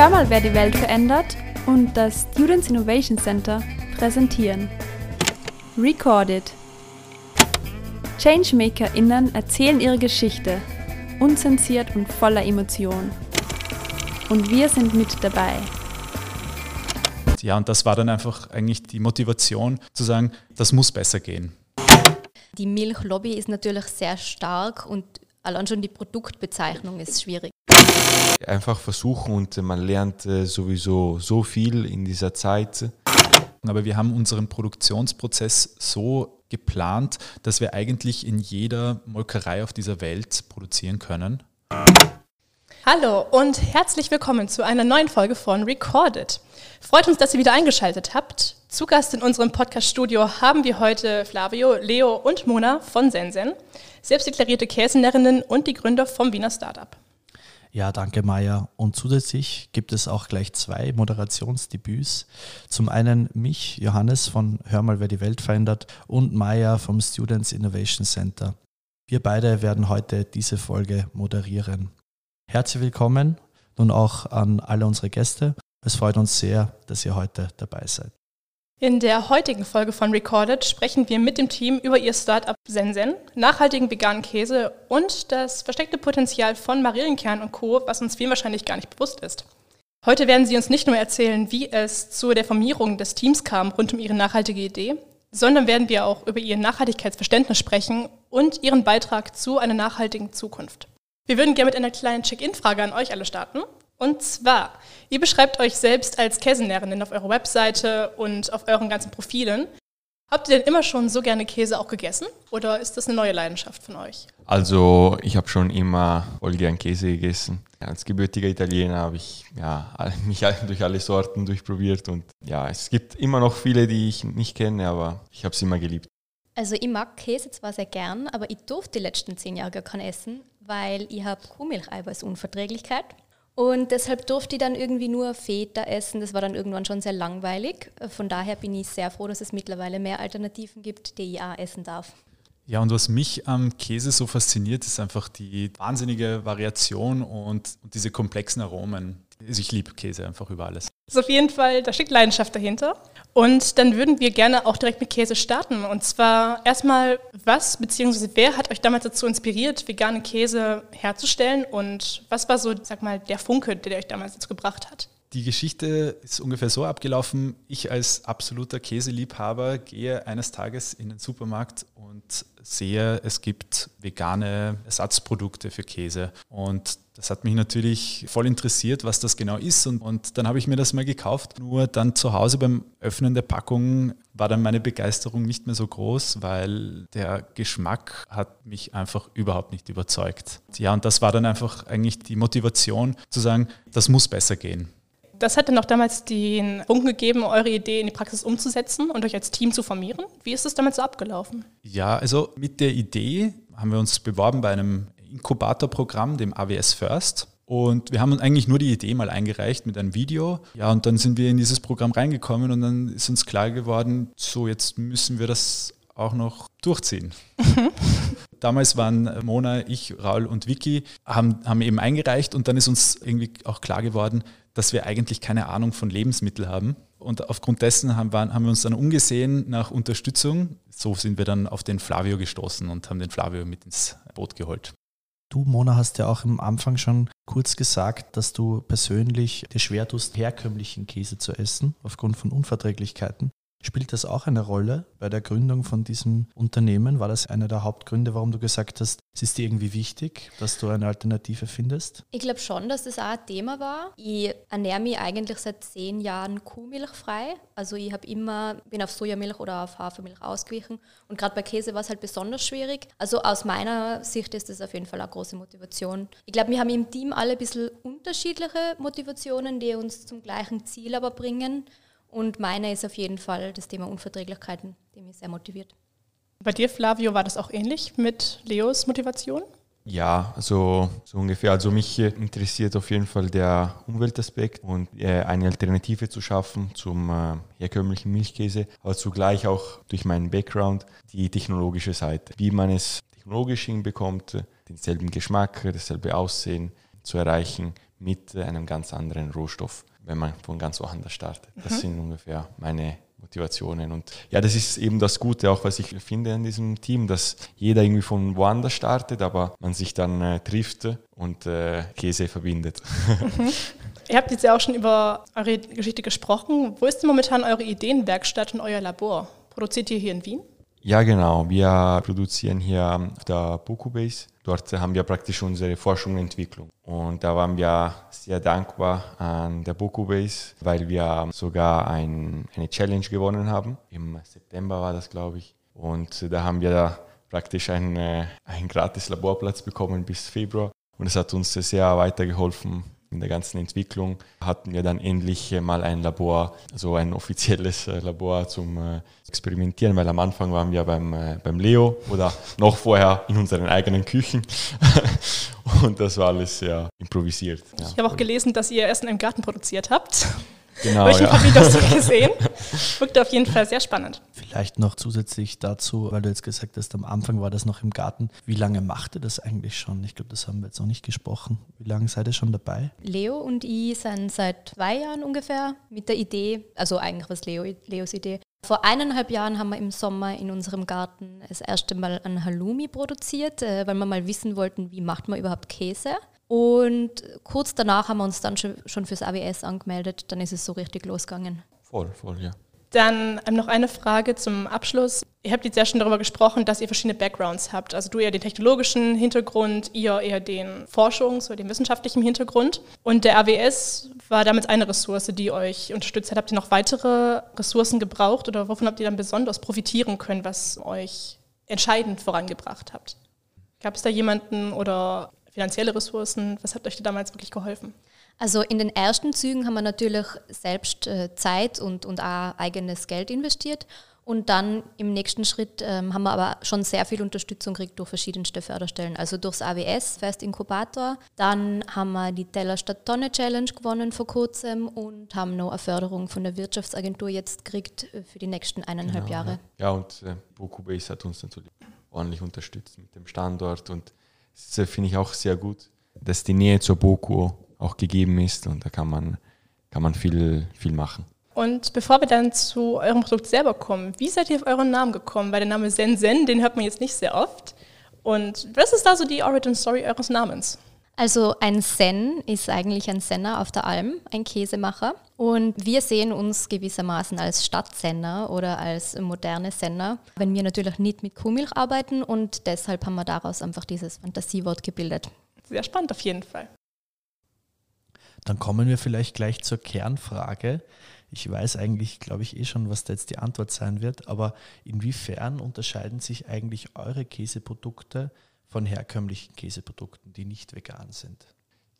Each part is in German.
Hör mal, wer die Welt verändert und das Students Innovation Center präsentieren. Recorded. ChangemakerInnen erzählen ihre Geschichte, unzensiert und voller Emotion. Und wir sind mit dabei. Ja, und das war dann einfach eigentlich die Motivation zu sagen, das muss besser gehen. Die Milchlobby ist natürlich sehr stark und allein schon die Produktbezeichnung ist schwierig. Einfach versuchen und man lernt äh, sowieso so viel in dieser Zeit. Aber wir haben unseren Produktionsprozess so geplant, dass wir eigentlich in jeder Molkerei auf dieser Welt produzieren können. Hallo und herzlich willkommen zu einer neuen Folge von Recorded. Freut uns, dass ihr wieder eingeschaltet habt. Zu Gast in unserem Podcast-Studio haben wir heute Flavio, Leo und Mona von Sensen, selbstdeklarierte Käsenerinnen und die Gründer vom Wiener Startup. Ja, danke Maya. Und zusätzlich gibt es auch gleich zwei Moderationsdebüts. Zum einen mich, Johannes von Hör mal, wer die Welt verändert und Maya vom Students Innovation Center. Wir beide werden heute diese Folge moderieren. Herzlich willkommen nun auch an alle unsere Gäste. Es freut uns sehr, dass ihr heute dabei seid. In der heutigen Folge von Recorded sprechen wir mit dem Team über ihr Startup Sensen, nachhaltigen veganen Käse und das versteckte Potenzial von Marillenkern und Co., was uns vielen wahrscheinlich gar nicht bewusst ist. Heute werden sie uns nicht nur erzählen, wie es zu der Formierung des Teams kam rund um ihre nachhaltige Idee, sondern werden wir auch über ihr Nachhaltigkeitsverständnis sprechen und ihren Beitrag zu einer nachhaltigen Zukunft. Wir würden gerne mit einer kleinen Check-in-Frage an euch alle starten. Und zwar, ihr beschreibt euch selbst als Käsenährerin auf eurer Webseite und auf euren ganzen Profilen. Habt ihr denn immer schon so gerne Käse auch gegessen oder ist das eine neue Leidenschaft von euch? Also ich habe schon immer voll gern Käse gegessen. Als gebürtiger Italiener habe ich ja, mich durch alle Sorten durchprobiert und ja, es gibt immer noch viele, die ich nicht kenne, aber ich habe es immer geliebt. Also ich mag Käse zwar sehr gern, aber ich durfte die letzten zehn Jahre gar keinen essen, weil ich habe Kuhmilcheiweißunverträglichkeit. Und deshalb durfte ich dann irgendwie nur Feta essen. Das war dann irgendwann schon sehr langweilig. Von daher bin ich sehr froh, dass es mittlerweile mehr Alternativen gibt, die ich auch essen darf. Ja, und was mich am Käse so fasziniert, ist einfach die wahnsinnige Variation und, und diese komplexen Aromen. Ich liebe Käse einfach über alles. Ist auf jeden Fall, da steckt Leidenschaft dahinter. Und dann würden wir gerne auch direkt mit Käse starten. Und zwar erstmal, was bzw. wer hat euch damals dazu inspiriert, vegane Käse herzustellen? Und was war so, sag mal, der Funke, der euch damals dazu gebracht hat? Die Geschichte ist ungefähr so abgelaufen. Ich als absoluter Käseliebhaber gehe eines Tages in den Supermarkt und sehe, es gibt vegane Ersatzprodukte für Käse. Und das hat mich natürlich voll interessiert, was das genau ist. Und, und dann habe ich mir das mal gekauft. Nur dann zu Hause beim Öffnen der Packung war dann meine Begeisterung nicht mehr so groß, weil der Geschmack hat mich einfach überhaupt nicht überzeugt. Ja, und das war dann einfach eigentlich die Motivation zu sagen, das muss besser gehen. Das hat dann auch damals den Punkt gegeben, eure Idee in die Praxis umzusetzen und euch als Team zu formieren. Wie ist das damals so abgelaufen? Ja, also mit der Idee haben wir uns beworben bei einem Inkubatorprogramm, dem AWS First. Und wir haben eigentlich nur die Idee mal eingereicht mit einem Video. Ja, und dann sind wir in dieses Programm reingekommen und dann ist uns klar geworden, so jetzt müssen wir das auch noch durchziehen. Damals waren Mona, ich, Raul und Vicky, haben, haben eben eingereicht und dann ist uns irgendwie auch klar geworden, dass wir eigentlich keine Ahnung von Lebensmitteln haben. Und aufgrund dessen haben, haben wir uns dann umgesehen nach Unterstützung. So sind wir dann auf den Flavio gestoßen und haben den Flavio mit ins Boot geholt. Du, Mona, hast ja auch am Anfang schon kurz gesagt, dass du persönlich dir schwer tust, herkömmlichen Käse zu essen, aufgrund von Unverträglichkeiten. Spielt das auch eine Rolle bei der Gründung von diesem Unternehmen? War das einer der Hauptgründe, warum du gesagt hast, es ist dir irgendwie wichtig, dass du eine Alternative findest? Ich glaube schon, dass das auch ein Thema war. Ich ernähre mich eigentlich seit zehn Jahren kuhmilchfrei. Also ich habe immer, bin auf Sojamilch oder auf Hafermilch ausgewichen. Und gerade bei Käse war es halt besonders schwierig. Also aus meiner Sicht ist das auf jeden Fall eine große Motivation. Ich glaube, wir haben im Team alle ein bisschen unterschiedliche Motivationen, die uns zum gleichen Ziel aber bringen. Und meine ist auf jeden Fall das Thema Unverträglichkeiten, die mich sehr motiviert. Bei dir, Flavio, war das auch ähnlich mit Leos Motivation? Ja, also so ungefähr. Also mich interessiert auf jeden Fall der Umweltaspekt und äh, eine Alternative zu schaffen zum äh, herkömmlichen Milchkäse, aber zugleich auch durch meinen Background die technologische Seite. Wie man es technologisch hinbekommt, denselben Geschmack, dasselbe Aussehen zu erreichen mit einem ganz anderen Rohstoff, wenn man von ganz woanders startet. Das mhm. sind ungefähr meine Motivationen. Und ja, das ist eben das Gute, auch was ich finde an diesem Team, dass jeder irgendwie von woanders startet, aber man sich dann äh, trifft und äh, Käse verbindet. Mhm. Ihr habt jetzt ja auch schon über eure Geschichte gesprochen. Wo ist denn momentan eure Ideenwerkstatt und euer Labor? Produziert ihr hier in Wien? Ja, genau. Wir produzieren hier auf der Base. Dort haben wir praktisch unsere Forschung und Entwicklung. Und da waren wir sehr dankbar an der Base, weil wir sogar ein, eine Challenge gewonnen haben. Im September war das, glaube ich. Und da haben wir praktisch einen, äh, einen gratis Laborplatz bekommen bis Februar. Und es hat uns sehr weitergeholfen, in der ganzen Entwicklung hatten wir dann endlich mal ein Labor, so ein offizielles äh, Labor zum äh, Experimentieren, weil am Anfang waren wir beim, äh, beim Leo oder noch vorher in unseren eigenen Küchen und das war alles sehr improvisiert. Ja. Ich habe auch gelesen, dass ihr Essen im Garten produziert habt. Genau, Welchen ja. habe ich das gesehen? Wirkt auf jeden Fall sehr spannend. Vielleicht noch zusätzlich dazu, weil du jetzt gesagt hast, am Anfang war das noch im Garten. Wie lange macht ihr das eigentlich schon? Ich glaube, das haben wir jetzt noch nicht gesprochen. Wie lange seid ihr schon dabei? Leo und ich sind seit zwei Jahren ungefähr mit der Idee, also eigentlich was Leo, Leos Idee. Vor eineinhalb Jahren haben wir im Sommer in unserem Garten das erste Mal ein Halloumi produziert, äh, weil wir mal wissen wollten, wie macht man überhaupt Käse. Und kurz danach haben wir uns dann schon fürs AWS angemeldet. Dann ist es so richtig losgegangen. Voll, voll, ja. Dann ähm, noch eine Frage zum Abschluss. Ihr habt jetzt ja schon darüber gesprochen, dass ihr verschiedene Backgrounds habt. Also du eher den technologischen Hintergrund, ihr eher den Forschungs- oder den wissenschaftlichen Hintergrund. Und der AWS war damit eine Ressource, die euch unterstützt hat. Habt ihr noch weitere Ressourcen gebraucht oder wovon habt ihr dann besonders profitieren können, was euch entscheidend vorangebracht habt? Gab es da jemanden oder finanzielle Ressourcen? Was hat euch da damals wirklich geholfen? Also in den ersten Zügen haben wir natürlich selbst äh, Zeit und, und auch eigenes Geld investiert. Und dann im nächsten Schritt ähm, haben wir aber schon sehr viel Unterstützung gekriegt durch verschiedenste Förderstellen. Also durchs AWS, Fest Inkubator. Dann haben wir die Teller statt Tonne Challenge gewonnen vor kurzem und haben noch eine Förderung von der Wirtschaftsagentur jetzt gekriegt äh, für die nächsten eineinhalb genau, Jahre. Ja, ja und äh, Bokubase hat uns natürlich ordentlich unterstützt mit dem Standort und das finde ich auch sehr gut, dass die Nähe zur Boku auch gegeben ist und da kann man, kann man viel, viel machen. Und bevor wir dann zu eurem Produkt selber kommen, wie seid ihr auf euren Namen gekommen? Weil der Name Zen Zen, den hört man jetzt nicht sehr oft. Und was ist da so die Origin Story eures Namens? Also ein Zen ist eigentlich ein Senner auf der Alm, ein Käsemacher. Und wir sehen uns gewissermaßen als Stadtsenner oder als moderne Senner, wenn wir natürlich nicht mit Kuhmilch arbeiten und deshalb haben wir daraus einfach dieses Fantasiewort gebildet. Sehr spannend auf jeden Fall. Dann kommen wir vielleicht gleich zur Kernfrage. Ich weiß eigentlich, glaube ich, eh schon, was da jetzt die Antwort sein wird, aber inwiefern unterscheiden sich eigentlich eure Käseprodukte von herkömmlichen Käseprodukten, die nicht vegan sind?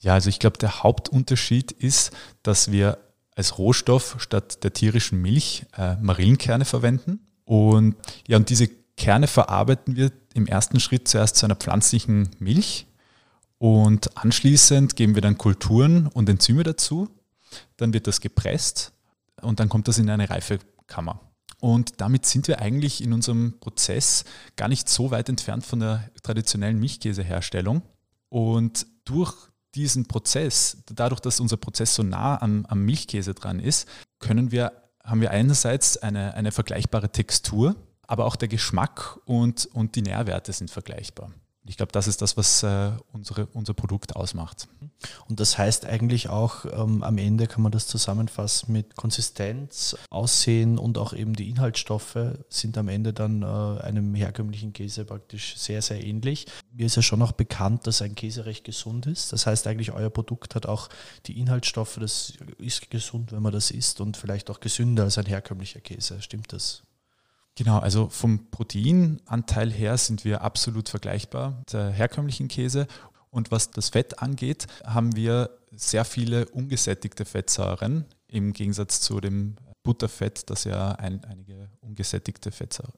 Ja, also ich glaube, der Hauptunterschied ist, dass wir als Rohstoff statt der tierischen Milch äh, Marillenkerne verwenden. Und ja, und diese Kerne verarbeiten wir im ersten Schritt zuerst zu einer pflanzlichen Milch und anschließend geben wir dann Kulturen und Enzyme dazu. Dann wird das gepresst und dann kommt das in eine Reifekammer. Und damit sind wir eigentlich in unserem Prozess gar nicht so weit entfernt von der traditionellen Milchkäseherstellung. Und durch diesen Prozess, dadurch, dass unser Prozess so nah am, am Milchkäse dran ist, können wir, haben wir einerseits eine, eine vergleichbare Textur, aber auch der Geschmack und, und die Nährwerte sind vergleichbar. Ich glaube, das ist das, was äh, unsere, unser Produkt ausmacht. Und das heißt eigentlich auch, ähm, am Ende kann man das zusammenfassen mit Konsistenz, Aussehen und auch eben die Inhaltsstoffe sind am Ende dann äh, einem herkömmlichen Käse praktisch sehr, sehr ähnlich. Mir ist ja schon auch bekannt, dass ein Käse recht gesund ist. Das heißt eigentlich, euer Produkt hat auch die Inhaltsstoffe, das ist gesund, wenn man das isst und vielleicht auch gesünder als ein herkömmlicher Käse. Stimmt das? Genau, also vom Proteinanteil her sind wir absolut vergleichbar mit der herkömmlichen Käse. Und was das Fett angeht, haben wir sehr viele ungesättigte Fettsäuren im Gegensatz zu dem Butterfett, das ja ein, einige ungesättigte Fettsäuren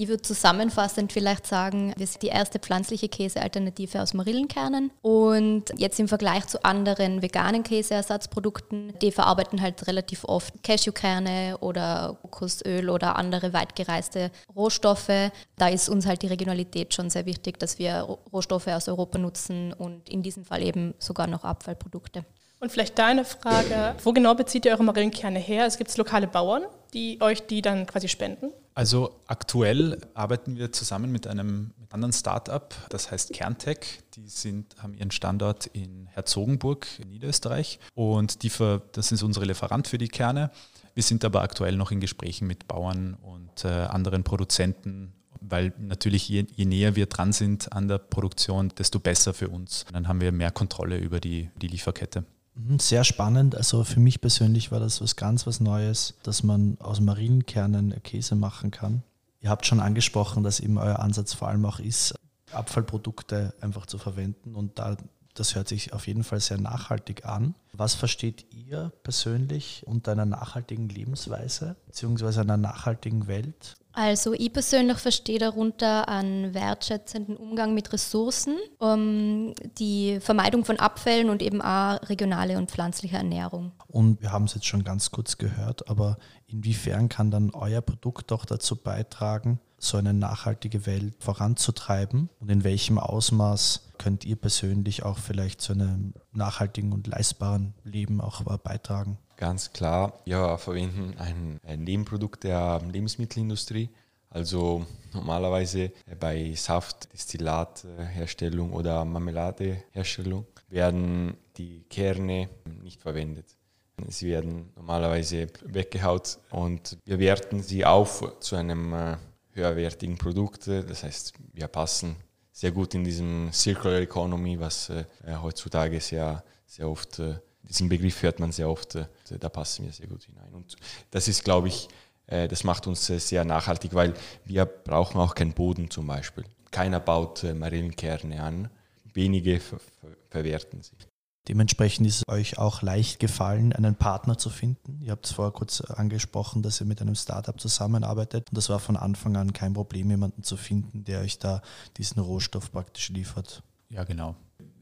Ich würde zusammenfassend vielleicht sagen, wir sind die erste pflanzliche Käsealternative aus Marillenkernen und jetzt im Vergleich zu anderen veganen Käseersatzprodukten, die verarbeiten halt relativ oft Cashewkerne oder Kokosöl oder andere weitgereiste Rohstoffe. Da ist uns halt die Regionalität schon sehr wichtig, dass wir Rohstoffe aus Europa nutzen und in diesem Fall eben sogar noch Abfallprodukte. Und vielleicht deine Frage, wo genau bezieht ihr eure Marillenkerne her? Es gibt lokale Bauern, die euch die dann quasi spenden? Also aktuell arbeiten wir zusammen mit einem anderen Startup, das heißt Kerntech. Die sind, haben ihren Standort in Herzogenburg in Niederösterreich und die für, das ist unsere Lieferant für die Kerne. Wir sind aber aktuell noch in Gesprächen mit Bauern und äh, anderen Produzenten, weil natürlich je, je, näher wir dran sind an der Produktion, desto besser für uns. Dann haben wir mehr Kontrolle über die, die Lieferkette. Mhm, sehr spannend. Also für mich persönlich war das was ganz was Neues, dass man aus Marienkernen Käse machen kann. Ihr habt schon angesprochen, dass eben euer Ansatz vor allem auch ist, Abfallprodukte einfach zu verwenden und da das hört sich auf jeden Fall sehr nachhaltig an. Was versteht ihr persönlich unter einer nachhaltigen Lebensweise bzw. einer nachhaltigen Welt? Also ich persönlich verstehe darunter einen wertschätzenden Umgang mit Ressourcen, um die Vermeidung von Abfällen und eben auch regionale und pflanzliche Ernährung. Und wir haben es jetzt schon ganz kurz gehört, aber inwiefern kann dann euer Produkt auch dazu beitragen, so eine nachhaltige Welt voranzutreiben? Und in welchem Ausmaß könnt ihr persönlich auch vielleicht zu einem nachhaltigen und leistbaren Leben auch beitragen? Ganz klar, wir verwenden ein, ein Nebenprodukt der Lebensmittelindustrie. Also normalerweise bei Saft, Destillatherstellung oder Marmeladeherstellung werden die Kerne nicht verwendet. Sie werden normalerweise weggehaut und wir werten sie auf zu einem äh, höherwertigen Produkt. Das heißt, wir passen sehr gut in diesem Circular Economy, was äh, heutzutage sehr, sehr oft äh, diesen Begriff hört man sehr oft, äh, da passen wir sehr gut hinein. Und das ist, glaube ich, äh, das macht uns äh, sehr nachhaltig, weil wir brauchen auch keinen Boden zum Beispiel. Keiner baut Marillenkerne an, wenige ver verwerten sie. Dementsprechend ist es euch auch leicht gefallen, einen Partner zu finden. Ihr habt es vorher kurz angesprochen, dass ihr mit einem Startup zusammenarbeitet. Und das war von Anfang an kein Problem, jemanden zu finden, der euch da diesen Rohstoff praktisch liefert. Ja, genau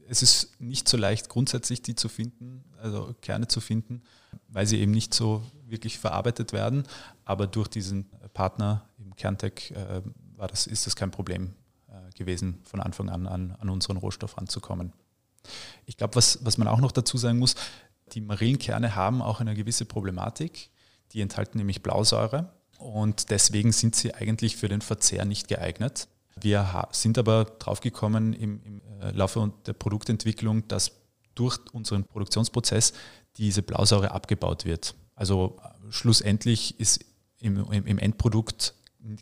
es ist nicht so leicht, grundsätzlich die zu finden, also Kerne zu finden, weil sie eben nicht so wirklich verarbeitet werden. Aber durch diesen Partner im Kerntech äh, das, ist das kein Problem äh, gewesen, von Anfang an, an an unseren Rohstoff ranzukommen. Ich glaube, was, was man auch noch dazu sagen muss, die Marillenkerne haben auch eine gewisse Problematik. Die enthalten nämlich Blausäure und deswegen sind sie eigentlich für den Verzehr nicht geeignet. Wir sind aber draufgekommen im, im äh, Laufe der Produktentwicklung, dass durch unseren Produktionsprozess diese Blausäure abgebaut wird. Also äh, schlussendlich ist im, im, Endprodukt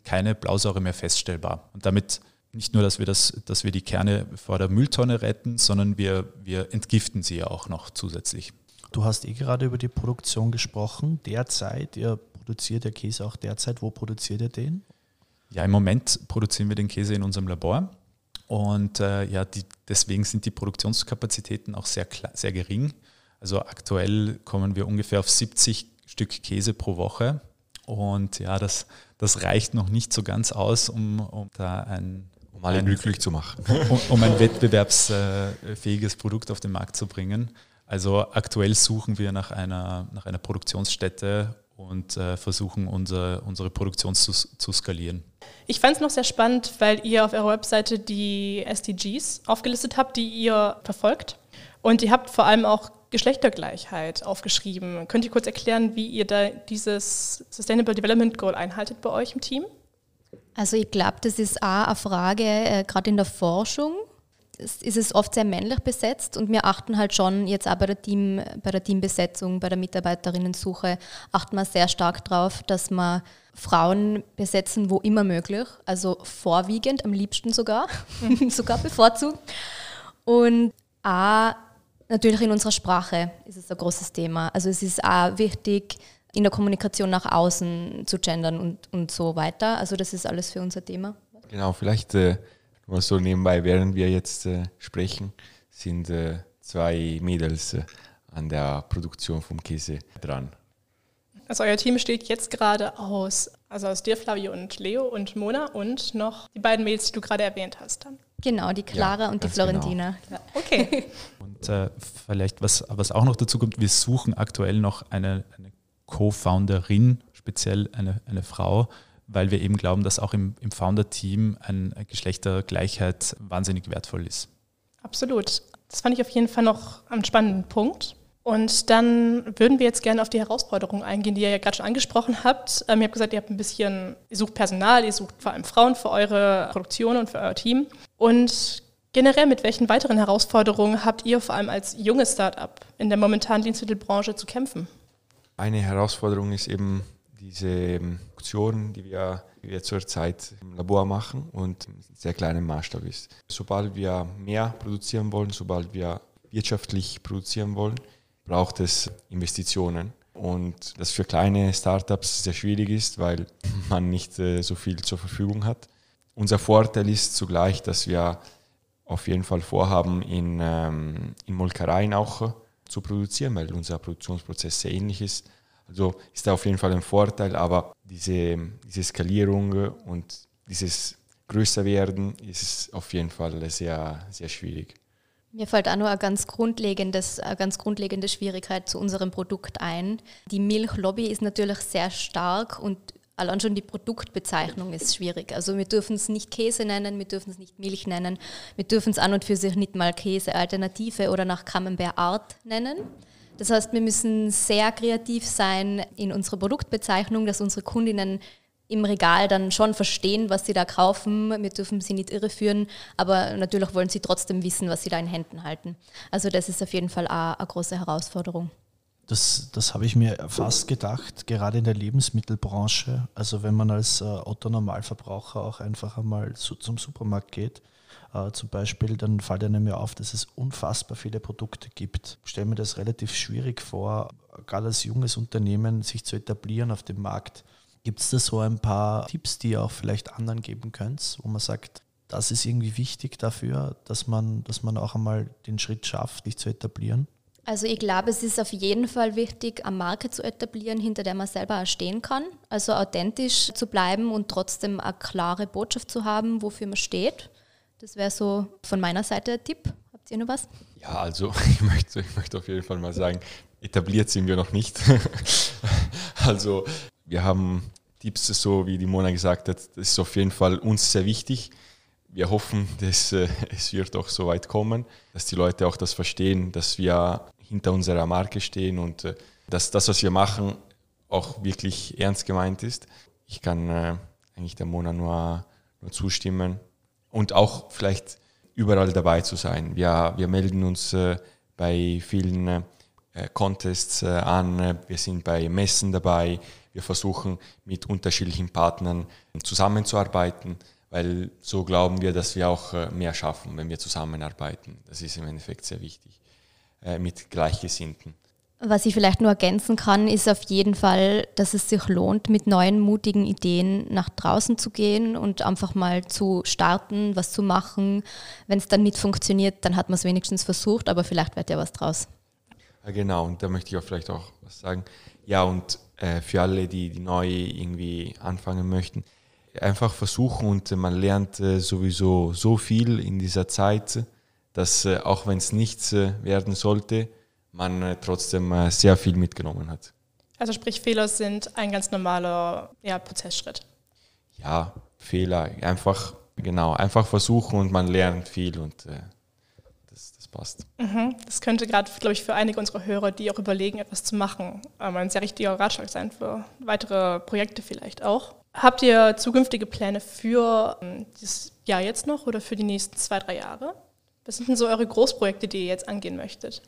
keine Blausäure mehr feststellbar. Und damit nicht nur, dass wir, das, dass wir die Kerne vor der Mülltonne retten, sondern wir, wir entgiften sie ja auch noch zusätzlich. Du hast eh gerade über die Produktion gesprochen. Derzeit, ihr produziert der Käse auch derzeit. Wo produziert ihr den? Ja, im Moment produzieren wir den Käse in unserem Labor. Und äh, ja, die, deswegen sind die Produktionskapazitäten auch sehr, sehr gering. Also aktuell kommen wir ungefähr auf 70 Stück Käse pro Woche. Und ja, das, das reicht noch nicht so ganz aus, um, um da ein, um alle ein, glücklich zu machen. Um, um ein wettbewerbsfähiges Produkt auf den Markt zu bringen. Also aktuell suchen wir nach einer, nach einer Produktionsstätte und äh, versuchen, unser, unsere Produktion zu, zu skalieren. Ich fand es noch sehr spannend, weil ihr auf eurer Webseite die SDGs aufgelistet habt, die ihr verfolgt. Und ihr habt vor allem auch Geschlechtergleichheit aufgeschrieben. Könnt ihr kurz erklären, wie ihr da dieses Sustainable Development Goal einhaltet bei euch im Team? Also ich glaube, das ist auch eine Frage, äh, gerade in der Forschung, ist es oft sehr männlich besetzt und wir achten halt schon jetzt auch bei der, Team, bei der Teambesetzung, bei der Mitarbeiterinnensuche, achten wir sehr stark darauf, dass wir Frauen besetzen, wo immer möglich, also vorwiegend, am liebsten sogar, sogar bevorzugt. Und auch natürlich in unserer Sprache ist es ein großes Thema. Also es ist auch wichtig, in der Kommunikation nach außen zu gendern und, und so weiter. Also das ist alles für unser Thema. Genau, vielleicht äh, nur so nebenbei, während wir jetzt äh, sprechen, sind äh, zwei Mädels äh, an der Produktion vom Käse dran. Also euer Team besteht jetzt gerade aus Also aus dir, Flavio und Leo und Mona und noch die beiden Mädels, die du gerade erwähnt hast. Dann. Genau, die Clara Ja, und die genau. Florentina. Ja. Okay. Und äh, vielleicht, was, was auch noch dazu kommt, wir suchen aktuell noch eine, eine Co-Founderin, speziell eine, eine Frau, weil wir eben glauben, dass auch im, im Founder-Team eine Geschlechtergleichheit wahnsinnig wertvoll ist. Absolut. Das fand ich auf jeden Fall noch einen spannenden Punkt. Und dann würden wir jetzt gerne auf die Herausforderungen eingehen, die ihr ja gerade schon angesprochen habt. Ähm, ihr habt gesagt, ihr habt ein bisschen, ihr sucht Personal, ihr sucht vor allem Frauen für eure Produktion und für euer Team. Und generell, mit welchen weiteren Herausforderungen habt ihr vor allem als junges Start-up in der momentanen Lebensmittelbranche zu kämpfen? Eine Herausforderung ist eben diese ähm, Produktion, die wir, die wir zurzeit im Labor machen und in sehr kleinem Maßstab ist. Sobald wir mehr produzieren wollen, sobald wir wirtschaftlich produzieren wollen, braucht es Investitionen. Und das für kleine Startups sehr schwierig ist, weil man nicht äh, so viel zur Verfügung hat. Unser Vorteil ist zugleich, dass wir auf jeden Fall vorhaben, in, ähm, in Molkereien auch äh, zu produzieren, weil unser Produktionsprozess sehr ähnlich ist. Also ist da auf jeden Fall ein Vorteil, aber diese, diese Skalierung und dieses Größerwerden ist auf jeden Fall sehr, sehr schwierig. Mir fällt auch noch eine ganz, grundlegendes, eine ganz grundlegende Schwierigkeit zu unserem Produkt ein. Die Milchlobby ist natürlich sehr stark und allein schon die Produktbezeichnung ist schwierig. Also wir dürfen es nicht Käse nennen, wir dürfen es nicht Milch nennen, wir dürfen es an und für sich nicht mal Käse-Alternative oder nach Camembert-Art nennen. Das heißt, wir müssen sehr kreativ sein in unserer Produktbezeichnung, dass unsere Kundinnen im Regal dann schon verstehen, was sie da kaufen. Wir dürfen sie nicht irreführen, aber natürlich wollen sie trotzdem wissen, was sie da in Händen halten. Also das ist auf jeden Fall eine große Herausforderung. Das, das habe ich mir fast gedacht, gerade in der Lebensmittelbranche. Also wenn man als äh, Otto-Normalverbraucher auch einfach einmal zu, zum Supermarkt geht, äh, zum Beispiel, dann fällt einem ja auf, dass es unfassbar viele Produkte gibt. Ich stelle mir das relativ schwierig vor, gerade als junges Unternehmen sich zu etablieren auf dem Markt. Gibt es da so ein paar Tipps, die ihr auch vielleicht anderen geben könnt, wo man sagt, das ist irgendwie wichtig dafür, dass man, dass man auch einmal den Schritt schafft, sich zu etablieren? Also ich glaube, es ist auf jeden Fall wichtig, eine Marke zu etablieren, hinter der man selber auch stehen kann. Also authentisch zu bleiben und trotzdem eine klare Botschaft zu haben, wofür man steht. Das wäre so von meiner Seite ein Tipp. Habt ihr noch was? Ja, also ich möchte, ich möchte auf jeden Fall mal sagen, etabliert sind wir noch nicht. also wir haben Tipps, so wie die Mona gesagt hat, das ist auf jeden Fall uns sehr wichtig. Wir hoffen, dass äh, es wird auch so weit kommen, dass die Leute auch das verstehen, dass wir hinter unserer Marke stehen und äh, dass das, was wir machen, auch wirklich ernst gemeint ist. Ich kann äh, eigentlich der Mona nur, nur zustimmen und auch vielleicht überall dabei zu sein. Wir, wir melden uns äh, bei vielen äh, Contests äh, an, wir sind bei Messen dabei, wir versuchen mit unterschiedlichen Partnern zusammenzuarbeiten, weil so glauben wir, dass wir auch äh, mehr schaffen, wenn wir zusammenarbeiten. Das ist im Endeffekt sehr wichtig, äh, mit Gleichgesinnten. Was ich vielleicht nur ergänzen kann, ist auf jeden Fall, dass es sich lohnt, mit neuen, mutigen Ideen nach draußen zu gehen und einfach mal zu starten, was zu machen. Wenn es dann nicht funktioniert, dann hat man es wenigstens versucht, aber vielleicht wird ja was draus. Genau, und da möchte ich auch vielleicht auch was sagen. Ja, und äh, für alle, die, die neu irgendwie anfangen möchten, einfach versuchen und äh, man lernt äh, sowieso so viel in dieser Zeit, dass äh, auch wenn es nichts äh, werden sollte, man äh, trotzdem äh, sehr viel mitgenommen hat. Also sprich, Fehler sind ein ganz normaler ja, Prozessschritt. Ja, Fehler, einfach, genau, einfach versuchen und man lernt viel und äh, das, das passt. Mhm. Das könnte gerade, glaube ich, für einige unserer Hörer, die auch überlegen, etwas zu machen, ähm, ein sehr richtiger Ratschlag sein für weitere Projekte vielleicht auch. Habt ihr zukünftige Pläne für ähm, dieses Jahr jetzt noch oder für die nächsten zwei, drei Jahre? Was sind denn so eure Großprojekte, die ihr jetzt angehen möchtet?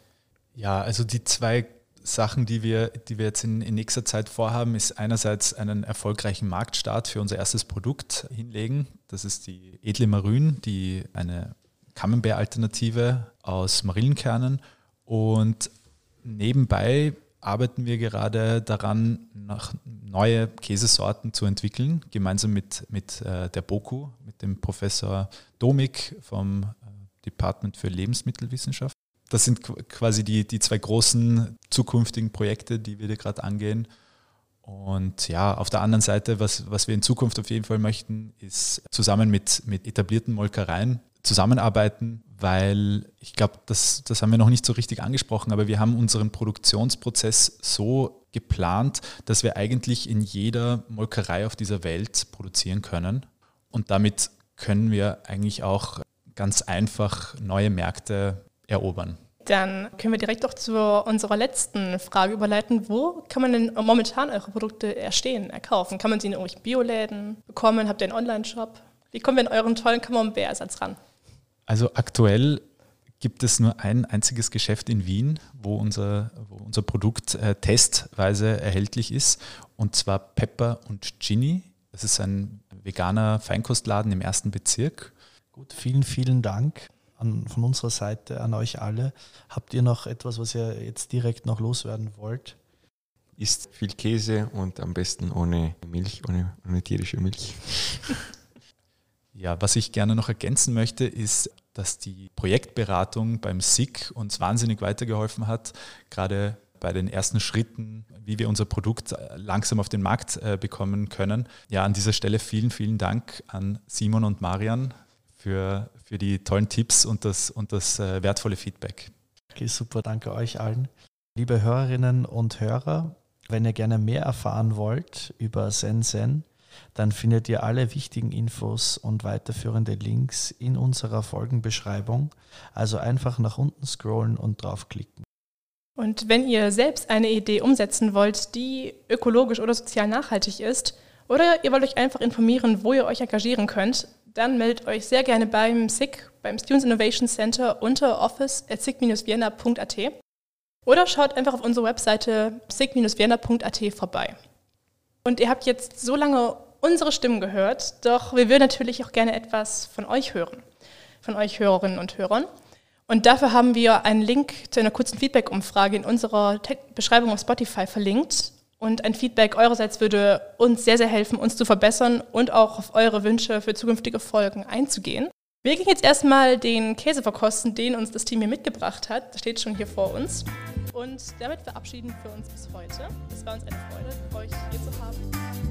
Ja, also die zwei Sachen, die wir, die wir jetzt in, in nächster Zeit vorhaben, ist einerseits einen erfolgreichen Marktstart für unser erstes Produkt hinlegen. Das ist die edle Marün, die eine Camembert-Alternative aus Marillenkernen. Und nebenbei arbeiten wir gerade daran, nach neue Käsesorten zu entwickeln, gemeinsam mit, mit äh, der BOKU, mit dem Professor Domik vom äh, Department für Lebensmittelwissenschaft. Das sind qu- quasi die, die zwei großen zukünftigen Projekte, die wir gerade angehen. Und ja, auf der anderen Seite, was, was wir in Zukunft auf jeden Fall möchten, ist zusammen mit, mit etablierten Molkereien zusammenarbeiten, weil ich glaube, das, das haben wir noch nicht so richtig angesprochen, aber wir haben unseren Produktionsprozess so geplant, dass wir eigentlich in jeder Molkerei auf dieser Welt produzieren können. Und damit können wir eigentlich auch ganz einfach neue Märkte erobern. Dann können wir direkt auch zu unserer letzten Frage überleiten. Wo kann man denn momentan eure Produkte erstehen, erkaufen? Kann man sie in irgendwelchen Bioläden bekommen? Habt ihr einen Online-Shop? Wie kommen wir an euren tollen Camembert-Ersatz ran? Also aktuell gibt es nur ein einziges Geschäft in Wien, wo unser, wo unser Produkt äh, testweise erhältlich ist, und zwar Pepper und Ginny. Das ist ein veganer Feinkostladen im ersten Bezirk. Gut, vielen, vielen Dank an, von unserer Seite an euch alle. Habt ihr noch etwas, was ihr jetzt direkt noch loswerden wollt? Ist viel Käse und am besten ohne Milch, ohne, ohne tierische Milch. Ja, was ich gerne noch ergänzen möchte, ist, dass die Projektberatung beim SIG uns wahnsinnig weitergeholfen hat, gerade bei den ersten Schritten, wie wir unser Produkt langsam auf den Markt äh, bekommen können. Ja, an dieser Stelle vielen, vielen Dank an Simon und Marian für, für die tollen Tipps und das, und das äh, wertvolle Feedback. Okay, super, danke euch allen. Liebe Hörerinnen und Hörer, wenn ihr gerne mehr erfahren wollt über Sensen, dann findet ihr alle wichtigen Infos und weiterführende Links in unserer Folgenbeschreibung. Also einfach nach unten scrollen und draufklicken. Und wenn ihr selbst eine Idee umsetzen wollt, die ökologisch oder sozial nachhaltig ist, oder ihr wollt euch einfach informieren, wo ihr euch engagieren könnt, dann meldet euch sehr gerne beim SIG, beim Students Innovation Center unter office at sig-vienna.at oder schaut einfach auf unsere Webseite sig-vienna.at vorbei. Und ihr habt jetzt so lange unsere Stimmen gehört, doch wir würden natürlich auch gerne etwas von euch hören, von euch Hörerinnen und Hörern. Und dafür haben wir einen Link zu einer kurzen Feedback-Umfrage in unserer Beschreibung auf Spotify verlinkt. Und ein Feedback eurerseits würde uns sehr, sehr helfen, uns zu verbessern und auch auf eure Wünsche für zukünftige Folgen einzugehen. Wir gehen jetzt erstmal den Käse verkosten, den uns das Team hier mitgebracht hat. Der steht schon hier vor uns. Und damit verabschieden wir uns bis heute. Es war uns eine Freude, euch hier zu haben.